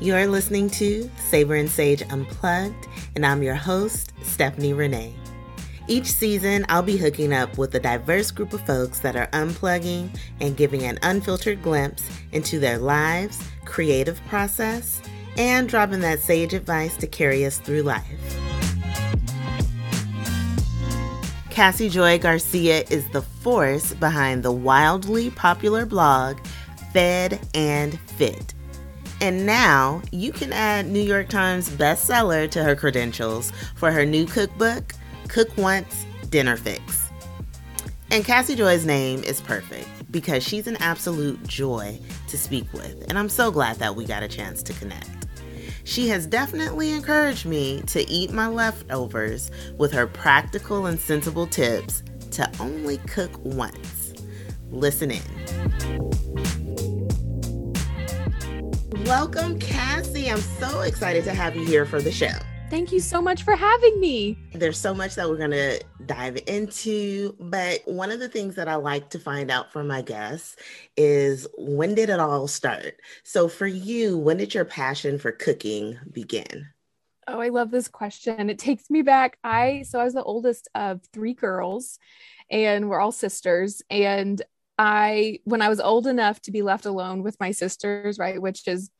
You're listening to Savor and Sage Unplugged, and I'm your host, Stephanie Renee. Each season, I'll be hooking up with a diverse group of folks that are unplugging and giving an unfiltered glimpse into their lives, creative process, and dropping that sage advice to carry us through life. Cassy Joy Garcia is the force behind the wildly popular blog Fed and Fit. And now you can add New York Times bestseller to her credentials for her new cookbook, Cook Once, Dinner Fix. And Cassy Joy's name is perfect because she's an absolute joy to speak with, and I'm so glad that we got a chance to connect. She has definitely encouraged me to eat my leftovers with her practical and sensible tips to only cook once. Listen in. Welcome, Cassy. I'm so excited to have you here for the show. Thank you so much for having me. There's so much that we're going to dive into, but one of the things that I like to find out from my guests is when did it all start? So, for you, when did your passion for cooking begin? Oh, I love this question. It takes me back. I so I was the oldest of three girls and we're all sisters and I when I was old enough to be left alone with my sisters, right, which is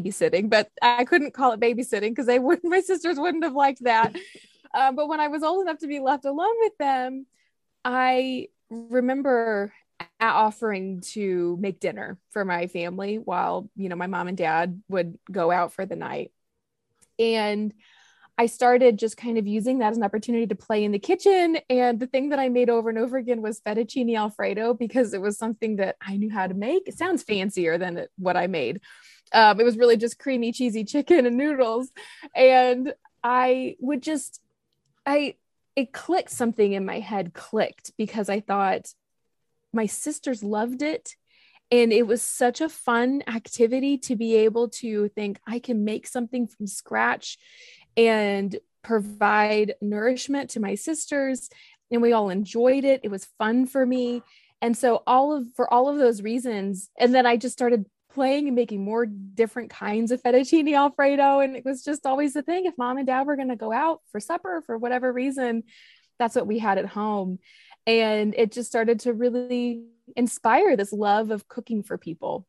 babysitting, but I couldn't call it babysitting because they wouldn't, my sisters wouldn't have liked that. Um, but when I was old enough to be left alone with them, I remember offering to make dinner for my family while, you know, my mom and dad would go out for the night. And I started just kind of using that as an opportunity to play in the kitchen. And the thing that I made over and over again was fettuccine alfredo because it was something that I knew how to make. It sounds fancier than what I made. Um, it was really just creamy, cheesy chicken and noodles. And I would just, I, it clicked something in my head, clicked because I thought my sisters loved it. And it was such a fun activity to be able to think I can make something from scratch and provide nourishment to my sisters. And we all enjoyed it. It was fun for me. And so all of for all of those reasons, and then I just started playing and making more different kinds of fettuccine alfredo and it was just always the thing if mom and dad were going to go out for supper for whatever reason that's what we had at home and it just started to really inspire this love of cooking for people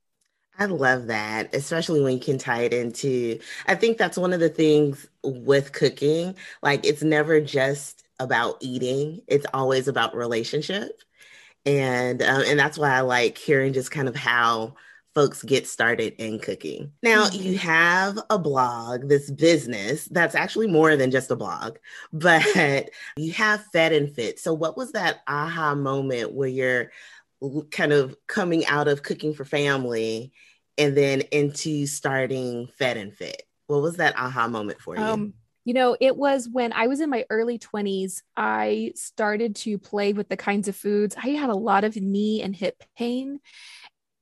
I love that, especially when you can tie it into. I think that's one of the things with cooking. Like, it's never just about eating, it's always about relationship. And um, and that's why I like hearing just kind of how folks get started in cooking. Now, you mm-hmm. have a blog, this business that's actually more than just a blog, but you have Fed and Fit. So, what was that aha moment where you're kind of coming out of cooking for family and then into starting Fed and Fit? What was that aha moment for you? Um, you know, it was when I was in my early 20s, I started to play with the kinds of foods. I had a lot of knee and hip pain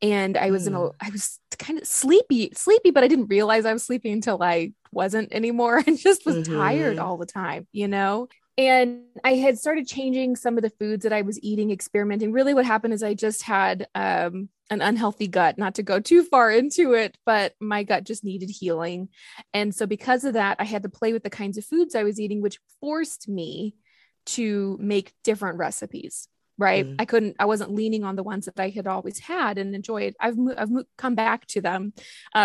and I was mm. in a mm. I was kind of sleepy, sleepy, but I didn't realize I was sleepy until I wasn't anymore and just was mm-hmm. tired all the time, you know? And I had started changing some of the foods that I was eating, experimenting. Really, what happened is I just had um, an unhealthy gut, not to go too far into it, but my gut just needed healing. And so, because of that, I had to play with the kinds of foods I was eating, which forced me to make different recipes right mm. i couldn't i wasn't leaning on the ones that i had always had and enjoyed i've i've come back to them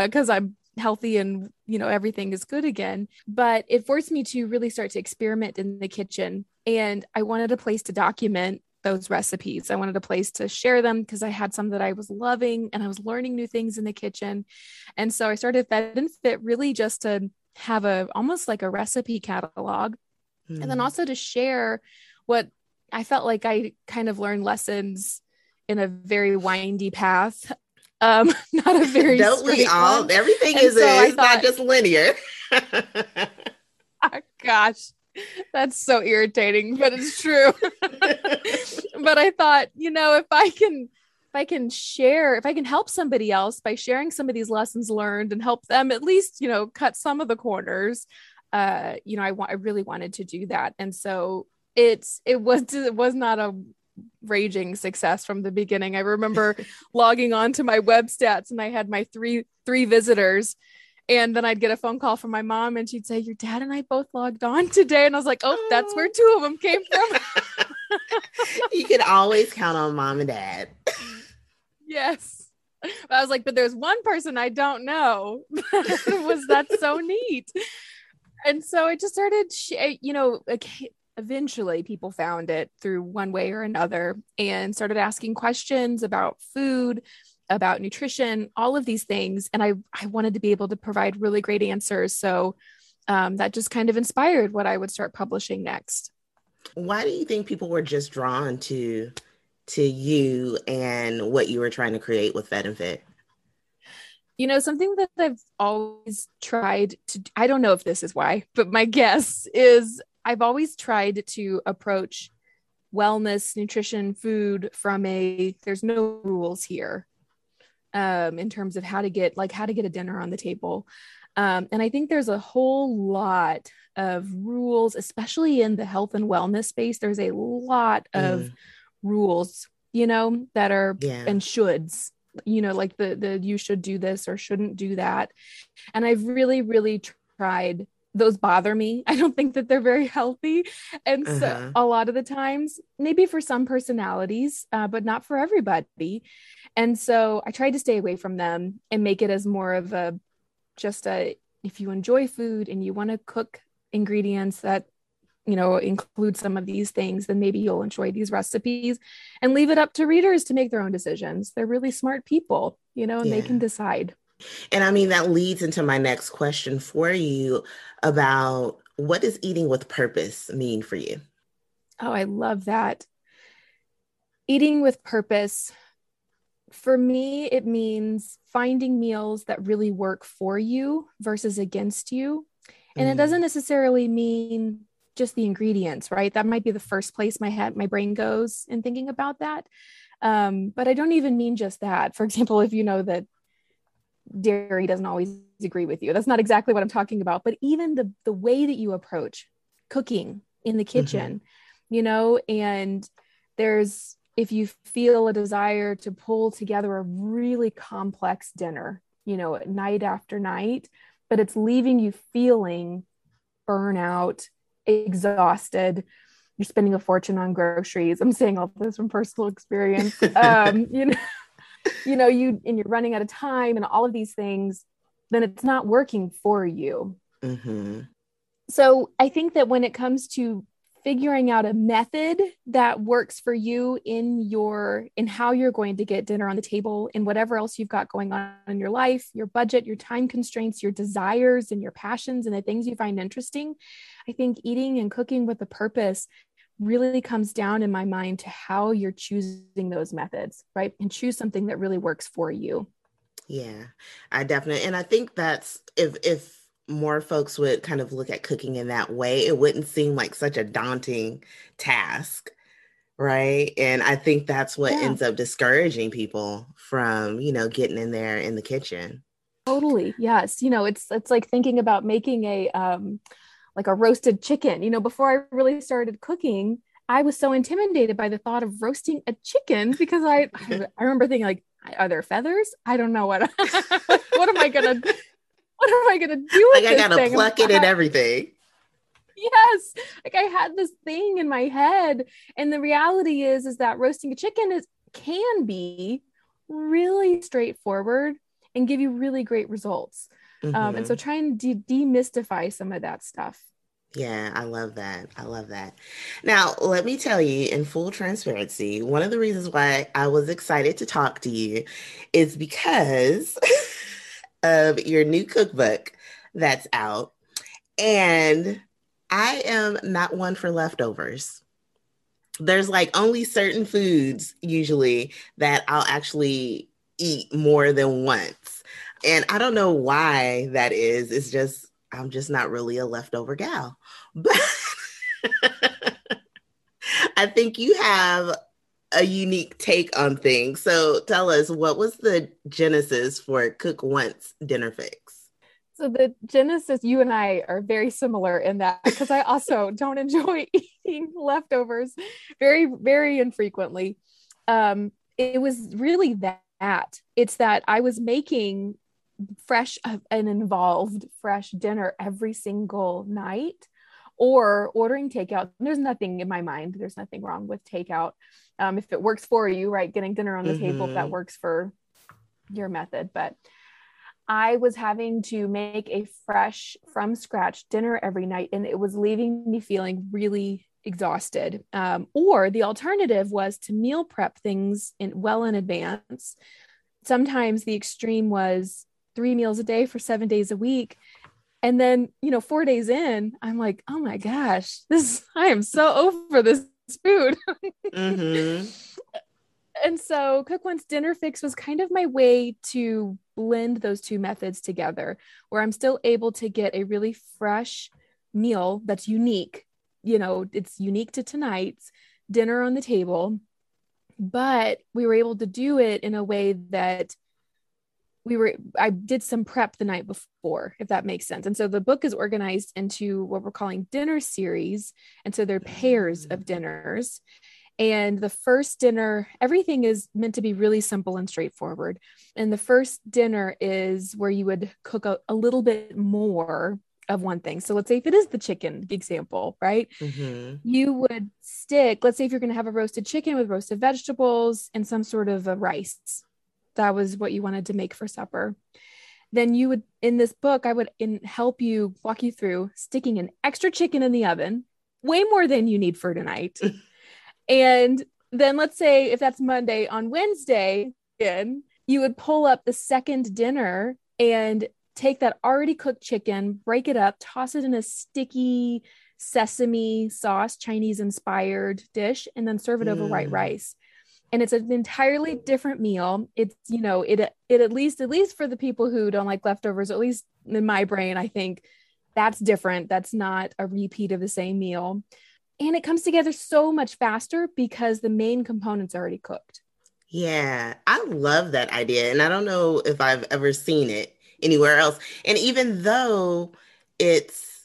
because uh, i'm healthy and you know everything is good again but it forced me to really start to experiment in the kitchen and i wanted a place to document those recipes. I wanted a place to share them because I had some that I was loving and I was learning new things in the kitchen. And so I started Fed and Fit really just to have a almost like a recipe catalog mm. and then mm. also to share what I felt like I kind of learned lessons in a very windy path. Um, not a very don't we all? One. Everything and is so is not just linear. oh, gosh, that's so irritating, but it's true. but I thought, you know, if I can if I can share, if I can help somebody else by sharing some of these lessons learned and help them at least, you know, cut some of the corners, uh, you know, I want I really wanted to do that. And so it's it was it was not a raging success from the beginning. I remember logging on to my web stats and I had my three three visitors And then I'd get a phone call from my mom and she'd say, Your dad and I both logged on today. And I was like, Oh, that's where oh. two of them came from. you can always count on mom and dad. yes. But I was like, But there's one person I don't know. was that so neat? And so I just started, you know, eventually people found it through one way or another and started asking questions about food about nutrition all of these things. And i i wanted to be able to provide really great answers. So um, that just kind of inspired what i would start publishing next. Why do you think people were just drawn to to you and what you were trying to create with fed and fit? You know something that i've always tried to i don't know if this is why but my guess is I've always tried to approach wellness, nutrition, food from a there's no rules here um, in terms of how to get like how to get a dinner on the table. Um, and I think there's a whole lot of rules, especially in the health and wellness space. There's a lot of mm. rules, you know, that are yeah. and shoulds, you know, like the the you should do this or shouldn't do that. And I've really, really tried those bother me. I don't think that they're very healthy. And uh-huh. so a lot of the times, maybe for some personalities, uh, but not for everybody. And so I tried to stay away from them and make it as more of a just a if you enjoy food and you want to cook ingredients that you know include some of these things then maybe you'll enjoy these recipes and leave it up to readers to make their own decisions they're really smart people you know and yeah. they can decide and I mean, that leads into my next question for you about what does eating with purpose mean for you? Oh, I love that. Eating with purpose, for me, it means finding meals that really work for you versus against you. And mm. it doesn't necessarily mean just the ingredients, right? That might be the first place my head, my brain goes in thinking about that. Um, but I don't even mean just that. For example, if you know that dairy doesn't always agree with you. That's not exactly what I'm talking about, but even the the way that you approach cooking in the mm-hmm. kitchen, mm-hmm. you know, and there's if you feel a desire to pull together a really complex dinner, you know, night after night, but it's leaving you feeling burnout, exhausted, you're spending a fortune on groceries. I'm saying all this from personal experience. Um, you know, you know you and you're running out of time and all of these things then it's not working for you mm-hmm. so i think that when it comes to figuring out a method that works for you in your in how you're going to get dinner on the table and whatever else you've got going on in your life your budget your time constraints your desires and your passions and the things you find interesting i think eating and cooking with a purpose really comes down in my mind to how you're choosing those methods, right? And choose something that really works for you. Yeah, I definitely, and I think that's if if more folks would kind of look at cooking in that way, it wouldn't seem like such a daunting task, right? And I think that's what yeah. ends up discouraging people from, you know, getting in there in the kitchen. Totally. Yes. You know, it's it's like thinking about making a um like a roasted chicken. You know, before I really started cooking, I was so intimidated by the thought of roasting a chicken because I I remember thinking like, are there feathers? I don't know what what am I gonna what am I gonna do? like I gotta thing? pluck it and everything. Yes, like I had this thing in my head, and the reality is is that roasting a chicken is can be really straightforward and give you really great results. Mm-hmm. Um, and so mm-hmm. try and de- demystify some of that stuff. Yeah, I love that. I love that. Now, let me tell you in full transparency, one of the reasons why I was excited to talk to you is because of your new cookbook that's out. And I am not one for leftovers. There's like only certain foods usually that I'll actually eat more than once. And I don't know why that is. It's just, I'm just not really a leftover gal. But I think you have a unique take on things. So tell us, what was the genesis for Cook Once Dinner Fix? So the genesis, you and I are very similar in that because I also don't enjoy eating leftovers very, very infrequently. Um, it was really that. It's that I was making fresh uh, and involved fresh dinner every single night or ordering takeout. There's nothing in my mind. There's nothing wrong with takeout. Um, if it works for you, right? Getting dinner on the mm-hmm. table, if that mm-hmm. works for your method. But I was having to make a fresh from scratch dinner every night, and it was leaving me feeling really exhausted. Um, or the alternative was to meal prep things in well in advance. Sometimes the extreme was three meals a day for seven days a week. And then, you know, four days in, I'm like, oh my gosh, this I am so over this food. mm-hmm. And so Cook Once Dinner Fix was kind of my way to blend those two methods together, where I'm still able to get a really fresh meal that's unique. You know, it's unique to tonight's dinner on the table, but we were able to do it in a way that we were i did some prep the night before if that makes sense and so the book is organized into what we're calling dinner series and so they're pairs of dinners and the first dinner everything is meant to be really simple and straightforward and the first dinner is where you would cook a, a little bit more of one thing. So let's say if it is the chicken example, right? Mm-hmm. You would stick, let's say if you're going to have a roasted chicken with roasted vegetables and some sort of a rice, that was what you wanted to make for supper. Then you would in this book i would in, help you walk you through sticking an extra chicken in the oven way more than you need for tonight. And then let's say if that's monday on wednesday again you would pull up the second dinner and take that already cooked chicken break it up toss it in a sticky sesame sauce chinese inspired dish and then serve it over white mm. rice and it's an entirely different meal. It's you know it it at least at least for the people who don't like leftovers at least in my brain i think that's different. That's not a repeat of the same meal. And it comes together so much faster because the main components are already cooked. Yeah i love that idea and i don't know if i've ever seen it anywhere else. And even though it's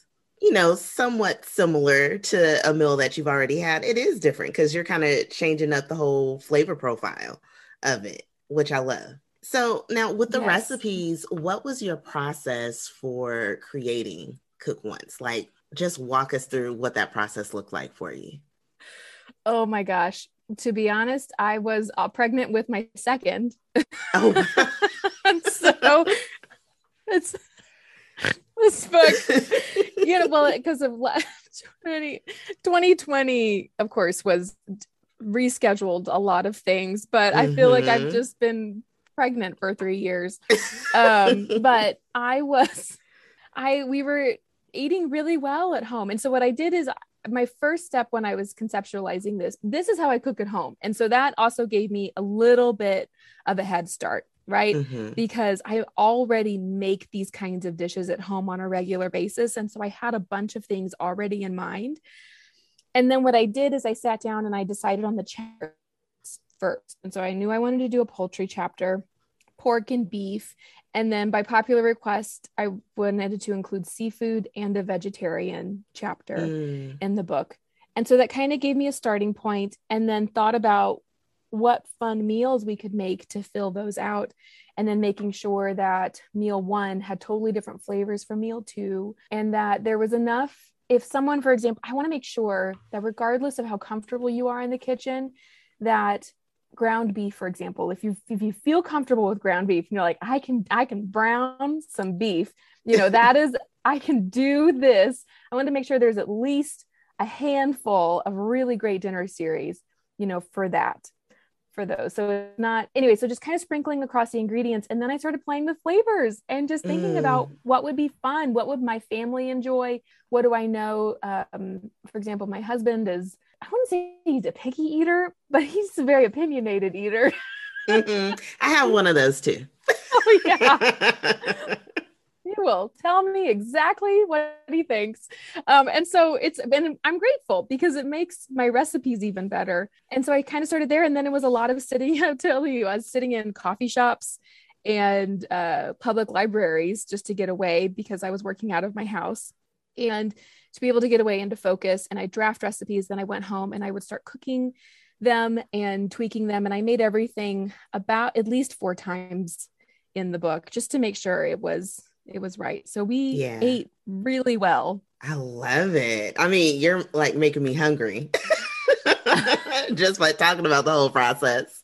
you know, somewhat similar to a meal that you've already had, it is different because you're kind of changing up the whole flavor profile of it, which I love. So now with the yes. recipes, what was your process for creating Cook Once? Like just walk us through what that process looked like for you. Oh my gosh. To be honest, I was uh, pregnant with my second. Oh. so it's this book, you know, well, because of 20, 2020, of course, was rescheduled a lot of things, but mm-hmm. I feel like I've mm-hmm. just been pregnant for three years. Um, but I was, I, we were eating really well at home. And so what I did is my first step when I was conceptualizing this, this is how I cook at home. And so that also gave me a little bit of a head start right? Mm-hmm. Because I already make these kinds of dishes at home on a regular basis. And so I had a bunch of things already in mind. And then what I did is I sat down and I decided on the chapters first. And so I knew I wanted to do a poultry chapter, pork and beef. And then by popular request, I wanted to include seafood and a vegetarian chapter mm. in the book. And so that kind of gave me a starting point and then thought about what fun meals we could make to fill those out. And then making sure that meal one had totally different flavors from meal two and that there was enough. If someone for example i want to make sure that regardless of how comfortable you are in the kitchen that ground beef for example if you if you feel comfortable with ground beef and you're like i can i can brown some beef you know that is i can do this. I want to make sure there's at least a handful of really great dinner series you know for that for those. So it's not anyway, so just kind of sprinkling across the ingredients. And then I started playing with flavors and just thinking mm. about what would be fun, what would my family enjoy? What do I know? Um, for example, my husband is, I wouldn't say he's a picky eater, but he's a very opinionated eater. I have one of those too. oh yeah. he will tell me exactly what he thinks. Um, and so it's been, I'm grateful because it makes my recipes even better. And so I kind of started there. And then it was a lot of sitting, I'll tell you, I was sitting in coffee shops and uh, public libraries just to get away because I was working out of my house. And to be able to get away and to focus, and I draft recipes, then I went home and I would start cooking them and tweaking them. And I made everything about at least four times in the book just to make sure it was it was right. So we Yeah. ate really well. I love it. I mean, you're like making me hungry just by talking about the whole process.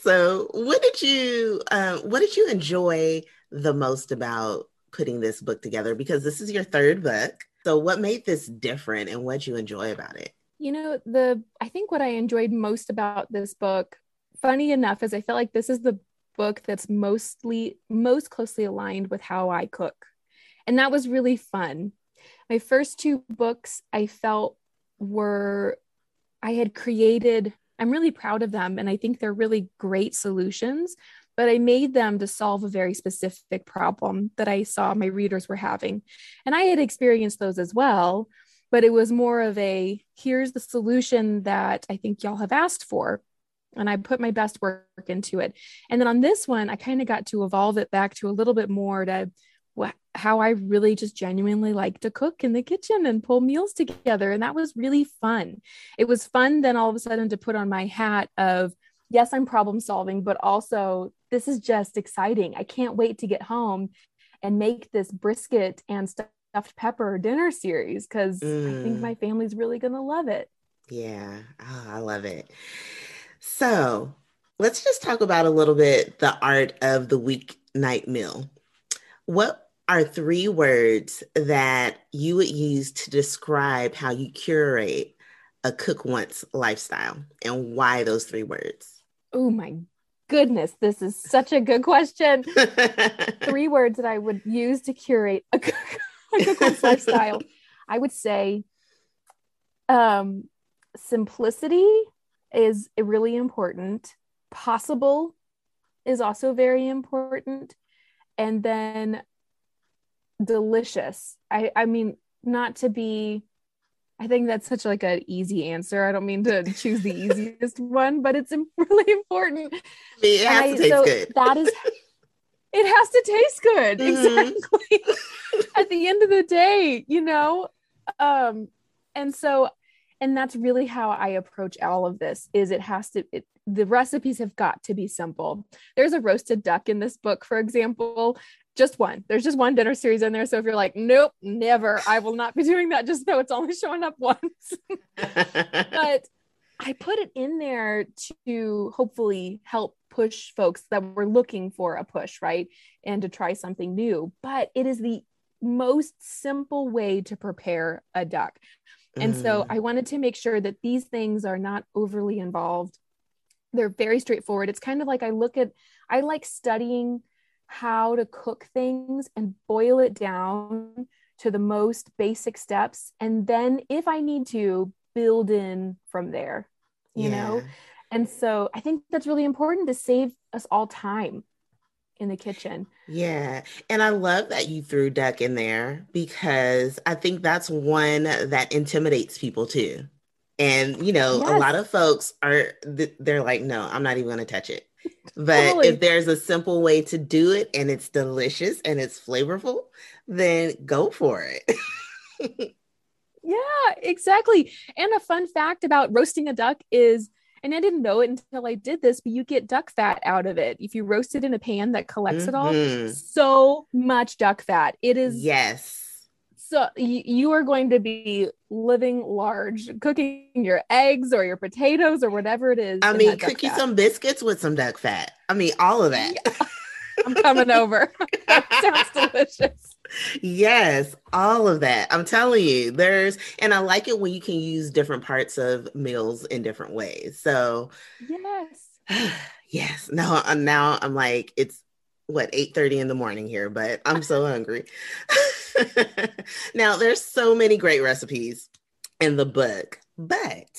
So, what did you um, what did you enjoy the most about putting this book together? Because this is your third book. So, what made this different, and what you enjoy about it? You know, the I think what I enjoyed most about this book, funny enough, is I felt like this is the book that's mostly most closely aligned with how I cook. And that was really fun. My first two books I felt were I had created I'm really proud of them and I think they're really great solutions, but I made them to solve a very specific problem that I saw my readers were having. And I had experienced those as well, but it was more of a here's the solution that I think y'all have asked for. And I put my best work into it. And then on this one, I kind of got to evolve it back to a little bit more to wh- how I really just genuinely like to cook in the kitchen and pull meals together. And that was really fun. It was fun then all of a sudden to put on my hat of, yes, I'm problem solving, but also this is just exciting. I can't wait to get home and make this brisket and stuffed pepper dinner series because I think Mm. my family's really going to love it. Yeah, oh, I love it. So, let's just talk about a little bit the art of the weeknight meal. What are three words that you would use to describe how you curate a cook once lifestyle and why those three words? Oh my goodness, this is such a good question. Three words that I would use to curate a cook, a cook once lifestyle. I would say um, simplicity is really important. Possible is also very important. And then delicious. I, I mean, not to be, I think that's such like an easy answer. I don't mean to choose the easiest one, but it's really important. it has And to taste so good. That is, it has to taste good. Mhm. Exactly. At the end of the day, you know, um, and so, and that's really how I approach all of this. Is it has to. It, the recipes have got to be simple. There's a roasted duck in this book, for example. Just one. There's just one dinner series in there. So if you're like, nope, never, I will not be doing that. Just though it's only showing up once but I put it in there to hopefully help push folks that were looking for a push, right? And to try something new. But it is the most simple way to prepare a duck. And so Mm. I wanted to make sure that these things are not overly involved. They're very straightforward. It's kind of like I look at, I like studying how to cook things and boil it down to the most basic steps. And then if I need to, build in from there, you know? And so I think that's really important to save us all time in the kitchen. Yeah. And I love that you threw duck in there because I think that's one that intimidates people too. And, you know, a lot of folks are they're like, no, I'm not even going to touch it. But Totally. if there's a simple way to do it and it's delicious and it's flavorful, then go for it. Yeah, exactly. And a fun fact about roasting a duck is, and I didn't know it until I did this, but you get duck fat out of it. If you roast it in a pan that collects it all, Mhm. so much duck fat. It is Yes. so y- you are going to be living large, cooking your eggs or your potatoes or whatever it is. I mean, cook you some biscuits with some duck fat. I mean, all of that. I'm coming over. that sounds delicious. Yes, all of that. I'm telling you, there's, and I like it when you can use different parts of meals in different ways. So, Yes. yes, now, uh, now I'm like, it's what 8 30 in the morning here, but I'm so hungry. now, there's so many great recipes in the book, but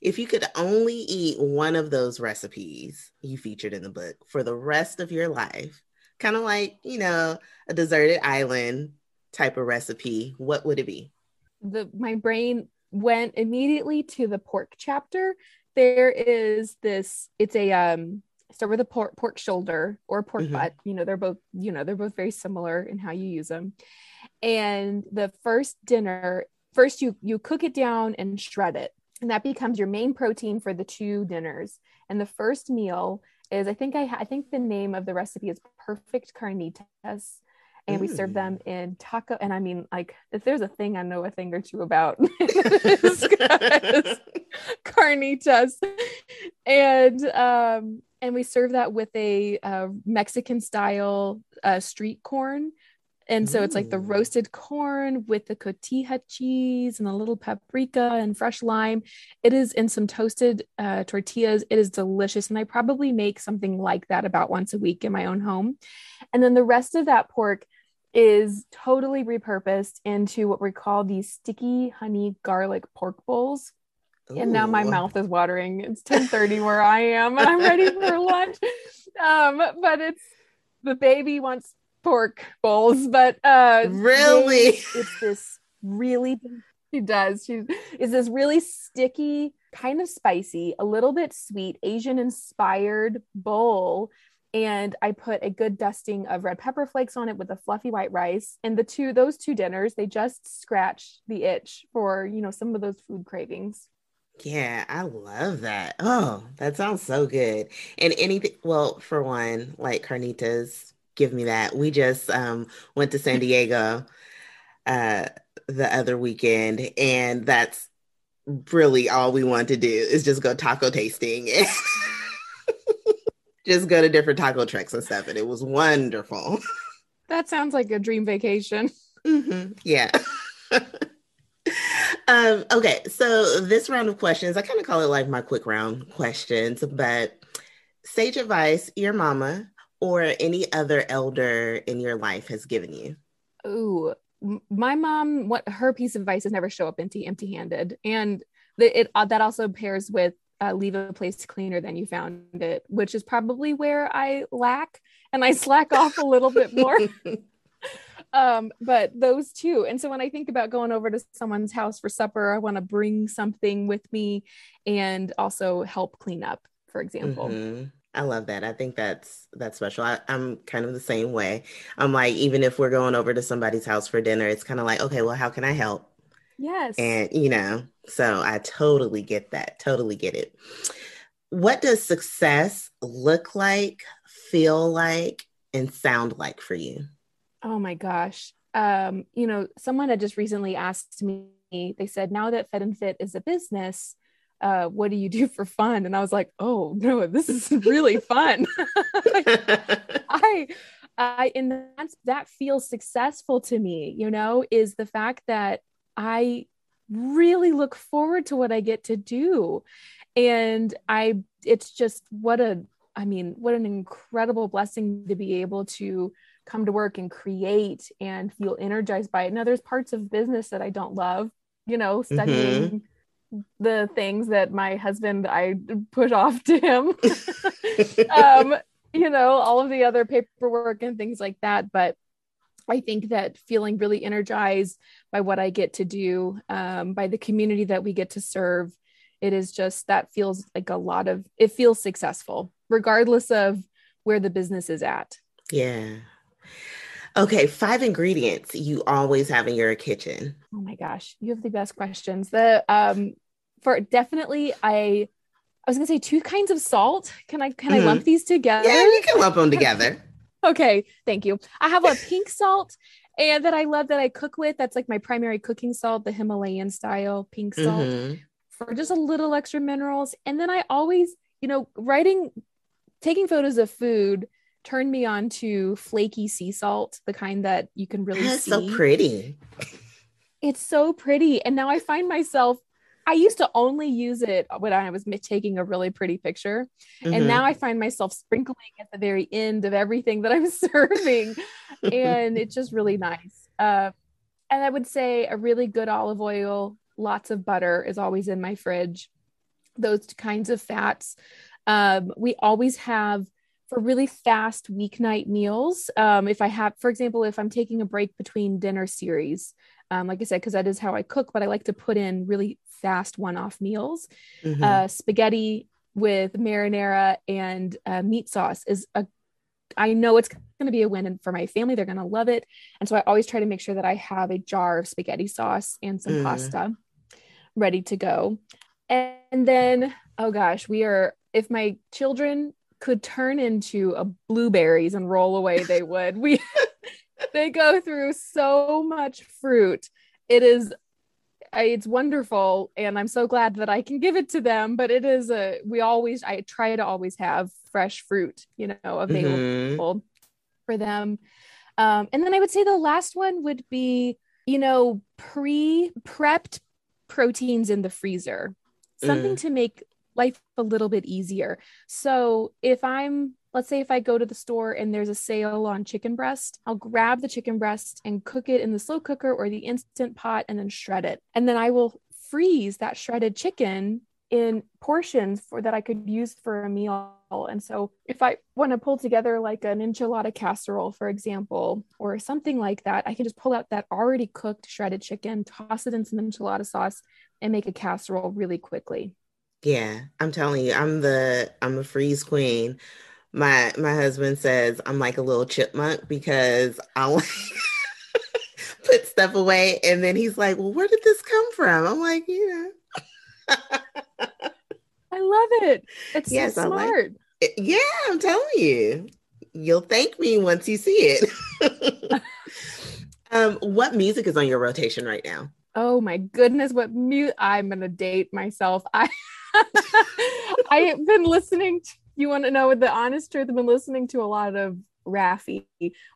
if you could only eat one of those recipes you featured in the book for the rest of your life, kind of like, you know, a deserted island type of recipe, what would it be? the my brain went immediately to the pork chapter. There is this, it's a um start with a pork pork shoulder or pork Mhm. butt. You know, they're both, you know, they're both very similar in how you use them. And the first dinner, first you you cook it down and shred it. And that becomes your main protein for the two dinners. And the first meal is I think I I think the name of the recipe is perfect carnitas and we serve them in taco. And I mean, like, if there's a thing I know a thing or two about, carnitas, and um, and we serve that with a uh, Mexican style uh, street corn. And so Ooh. it's like the roasted corn with the cotija cheese and a little paprika and fresh lime. It is in some toasted uh, tortillas. It is delicious. And I probably make something like that about once a week in my own home. And then the rest of that pork, is totally repurposed into what we call these sticky honey garlic pork bowls. Ooh. And now my mouth is watering. It's 10:30 where I am and I'm ready for lunch. Um, but it's the baby wants pork bowls, but uh really they, it's this really she does. She is this really sticky, kind of spicy, a little bit sweet, Asian inspired bowl and I put a good dusting of red pepper flakes on it with a fluffy white rice. And the two, those two dinners, they just scratch the itch for, you know, some of those food cravings. Yeah, I love that. Oh, that sounds so good. And anything, well, for one, like carnitas, give me that. We just um went to San Diego uh the other weekend, and that's really all we want to do is just go taco tasting. just go to different taco trucks and stuff. And it was wonderful. That sounds like a dream vacation. Mm-hmm. Yeah. um, okay, so this round of questions, I kind of call it like my quick round questions, but sage advice your mama or any other elder in your life has given you? Ooh, my mom, what her piece of advice is never show up empty, empty handed. And the, it, uh, that also pairs with uh, leave a place cleaner than you found it, which is probably where I lack and I slack off a little bit more. um, but those two. And so when I think about going over to someone's house for supper, I want to bring something with me and also help clean up, for example. Mm-hmm. I love that. I think that's that's special. I, am kind of the same way. I'm like, even if we're going over to somebody's house for dinner, it's kind of like, okay, well, how can I help? Yes. And you know, so I totally get that. Totally get it. What does success look like, feel like, and sound like for you? Oh my gosh. Um, you know, someone had just recently asked me, they said, now that Fed and Fit is a business, uh, what do you do for fun? And I was like, oh no, this is really fun. I, I, and that's, that feels successful to me, you know, is the fact that I really look forward to what I get to do. And I, it's just what a, I mean, what an incredible blessing to be able to come to work and create and feel energized by it. Now, there's parts of business that I don't love, you know, studying mm-hmm. The things that my husband, I push off to him. um, you know, all of the other paperwork and things like that. But I think that feeling really energized by what I get to do, um, by the community that we get to serve, it is just that feels like a lot of it feels successful, regardless of where the business is at. Yeah. Okay, five ingredients you always have in your kitchen. Oh my gosh, you have the best questions. The um for definitely I I was gonna say two kinds of salt. Can I can mm-hmm. I lump these together? Yeah, you can lump them together. okay, thank you. I have a pink salt and that I love that I cook with. That's like my primary cooking salt, the Himalayan style pink salt mm-hmm. for just a little extra minerals. And then I always, you know, writing, taking photos of food turned me on to flaky sea salt, the kind that you can really That's see. so pretty. It's so pretty. And now I find myself I used to only use it when I was taking a really pretty picture. Mm-hmm. And now I find myself sprinkling at the very end of everything that I'm serving. and it's just really nice. Uh, and I would say a really good olive oil, lots of butter is always in my fridge. Those kinds of fats. Um, we always have for really fast weeknight meals. Um, if I have, for example, if I'm taking a break between dinner series, um, like I said, because that is how I cook, but I like to put in really fast one off meals. Mm-hmm. Uh, spaghetti with marinara and uh, meat sauce is a I know it's going to be a win for my family. They're going to love it. And so I always try to make sure that I have a jar of spaghetti sauce and some mm. pasta ready to go. And then, oh gosh, we are, if my children could turn into a blueberries and roll away they would we they go through so much fruit it is it's wonderful and i'm so glad that i can give it to them but it is a we always i try to always have fresh fruit you know available mm-hmm. for them um, and then i would say the last one would be you know pre prepped proteins in the freezer something mm. to make life a little bit easier so if i'm let's say if I go to the store and there's a sale on chicken breast, I'll grab the chicken breast and cook it in the slow cooker or the instant pot and then shred it. And then I will freeze that shredded chicken in portions for that I could use for a meal. And so if I want to pull together like an enchilada casserole, for example, or something like that, I can just pull out that already cooked shredded chicken, toss it in some enchilada sauce, and make a casserole really quickly. Yeah, I'm telling you, I'm the I'm a freeze queen my my husband says I'm like a little chipmunk because I put stuff away and then he's like, "Well, where did this come from?" I'm like, "You know." I love it. It's yes, so smart. Like yeah, I'm telling you. You'll thank me once you see it. um, what music is on your rotation right now? Oh my goodness, what mute I'm gonna date myself. I I have been listening to you want to know the honest truth? I've been listening to a lot of Raffi,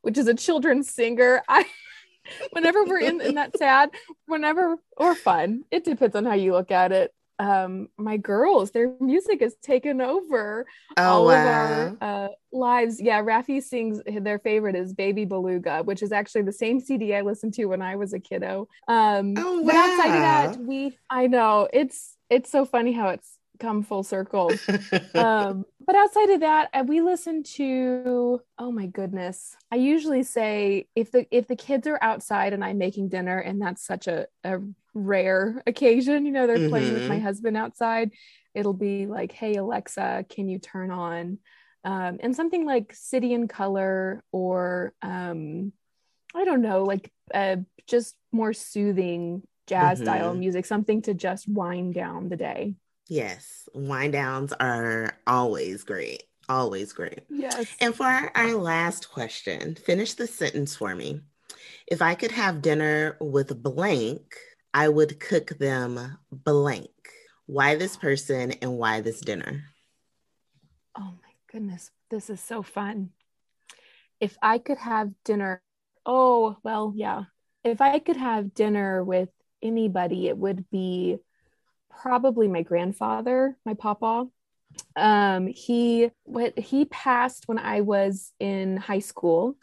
which is a children's singer. I whenever we're in, in that sad, whenever or fun, it depends on how you look at it. Um, my girls, their music has taken over oh, all wow. of our uh, lives. Yeah, Raffi sings their favorite is Baby Beluga, which is actually the same CD I listened to when I was a kiddo. Um, oh, wow. but outside of that, we I know it's it's so funny how it's come full circle. um, but outside of that, uh, we listen to oh my goodness. I usually say if the if the kids are outside and I'm making dinner, and that's such a, a rare occasion, you know, they're mm-hmm. playing with my mm-hmm. husband outside. It'll be like, hey Alexa, can you turn on? Um, and something like City and Colour or um, I don't know, like uh, just more soothing jazz mm-hmm. style music, something to just wind down the day. Yes, wind downs are always great. Always great. Yes. And for our, last question, finish the sentence for me. If I could have dinner with blank, I would cook them blank. Why this person and why this dinner? Oh my goodness, this is so fun. If I could have dinner, oh, well, yeah. If I could have dinner with anybody, it would be probably my grandfather, my papa. Um, he what he passed when I was in high school,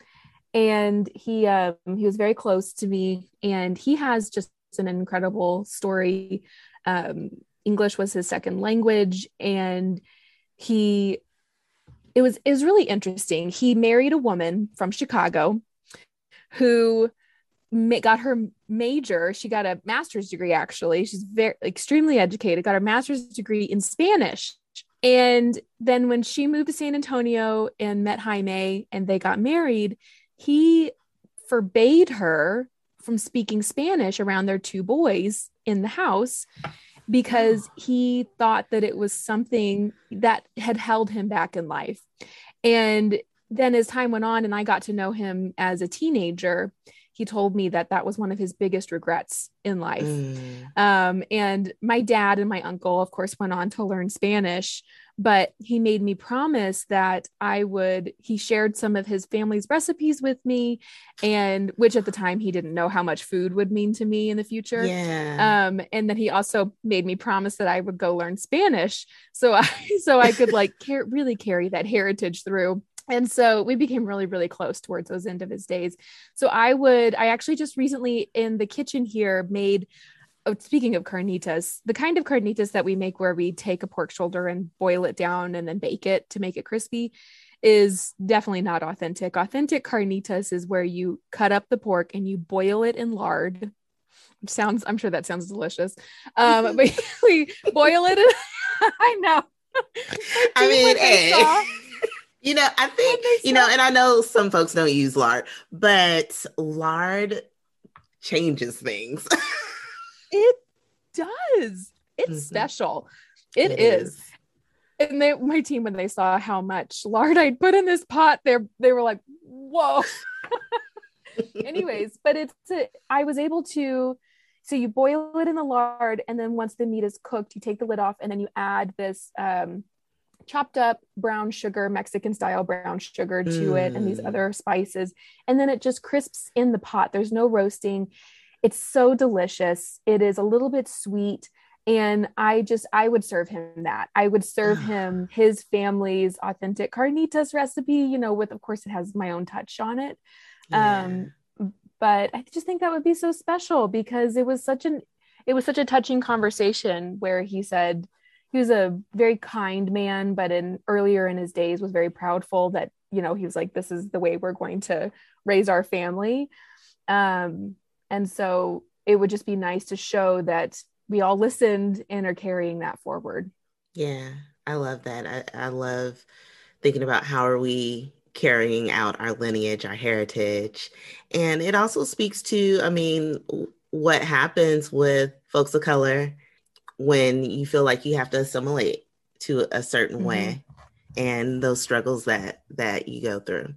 and he um, he was very close to me, and he has just an incredible story. Um, English was his second language, and he it was is really interesting. He married a woman from Chicago who got her major she got a master's degree actually she's very extremely educated got her master's degree in spanish and then when she moved to san antonio and met jaime and they got married he forbade her from speaking spanish around their two boys in the house because he thought that it was something that had held him back in life and then as time went on and i got to know him as a teenager he told me that that was one of his biggest regrets in life. Mm. Um, and my dad and my uncle, of course, went on to learn Spanish, but he made me promise that I would, he shared some of his family's recipes with me, and which at the time he didn't know how much food would mean to me in the future. Yeah. Um, and then he also made me promise that I would go learn Spanish. So I, so I could like car- really carry that heritage through and so we became really really close towards those end of his days so i would i actually just recently in the kitchen here made oh, speaking of carnitas the kind of carnitas that we make where we take a pork shoulder and boil it down and then bake it to make it crispy is definitely not authentic. Authentic carnitas is where you cut up the pork and you boil it in lard. Sounds i'm sure that sounds delicious. Um but we boil it in, i know. I mean hey. You know, I think, you know, and I know some folks don't use lard, but lard changes things. It does. It's mm-hmm. special. it, it is. is. and they my team when they saw how much lard I'd put in this pot, they they were like, "Whoa." Anyways, but it's a, I was able to so you boil it in the lard and then once the meat is cooked, you take the lid off and then you add this um, chopped up brown sugar, Mexican style brown sugar to mm. it and these mm. other spices and then it just crisps in the pot. There's no roasting. It's so delicious. It is a little bit sweet and i just i would serve him that i would serve him his family's authentic carnitas recipe you know with of course it has my own touch on it yeah. um but i just think that would be so special because it was such an it was such a touching conversation where he said he was a very kind man but in earlier in his days was very proudful that you know he was like this is the way we're going to raise our family um and so it would just be nice to show that we all listened and are carrying that forward. Yeah, I love that. I, I love thinking about how are we carrying out our lineage, our heritage. And it also speaks to, I mean, what happens with folks of color when you feel like you have to assimilate to a certain mm-hmm. way and those struggles that that you go through.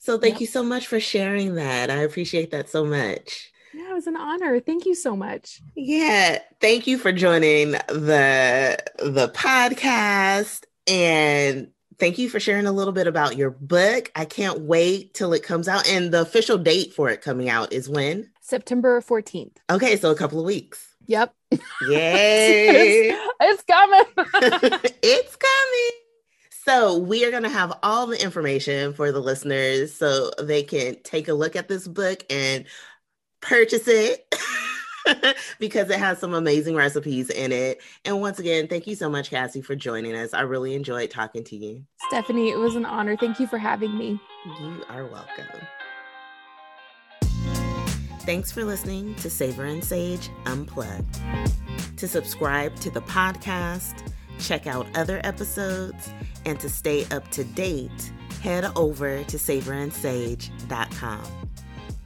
So thank yep. you so much for sharing that. I appreciate that so much. Yeah, it was an honor. Thank you so much. Yeah, thank you for joining the the podcast and thank you for sharing a little bit about your book. I can't wait till it comes out and the official date for it coming out is when? September 14th. Okay, so a couple of weeks. Yep. Yay. it's, it's coming. it's coming. So, we are going to have all the information for the listeners so they can take a look at this book and purchase it because it has some amazing recipes in it. And once again, thank you so much, Cassy, for joining us. I really enjoyed talking to you. Stephanie, it was an honor. Thank you for having me. You are welcome. Thanks for listening to Savor and Sage Unplugged. To subscribe to the podcast, check out other episodes, and to stay up to date, head over to savorandsage.com.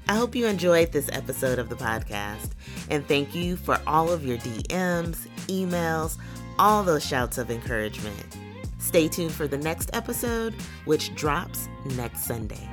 I hope you enjoyed this episode of the podcast, and thank you for all of your DMs, emails, all those shouts of encouragement. Stay tuned for the next episode, which drops next Sunday.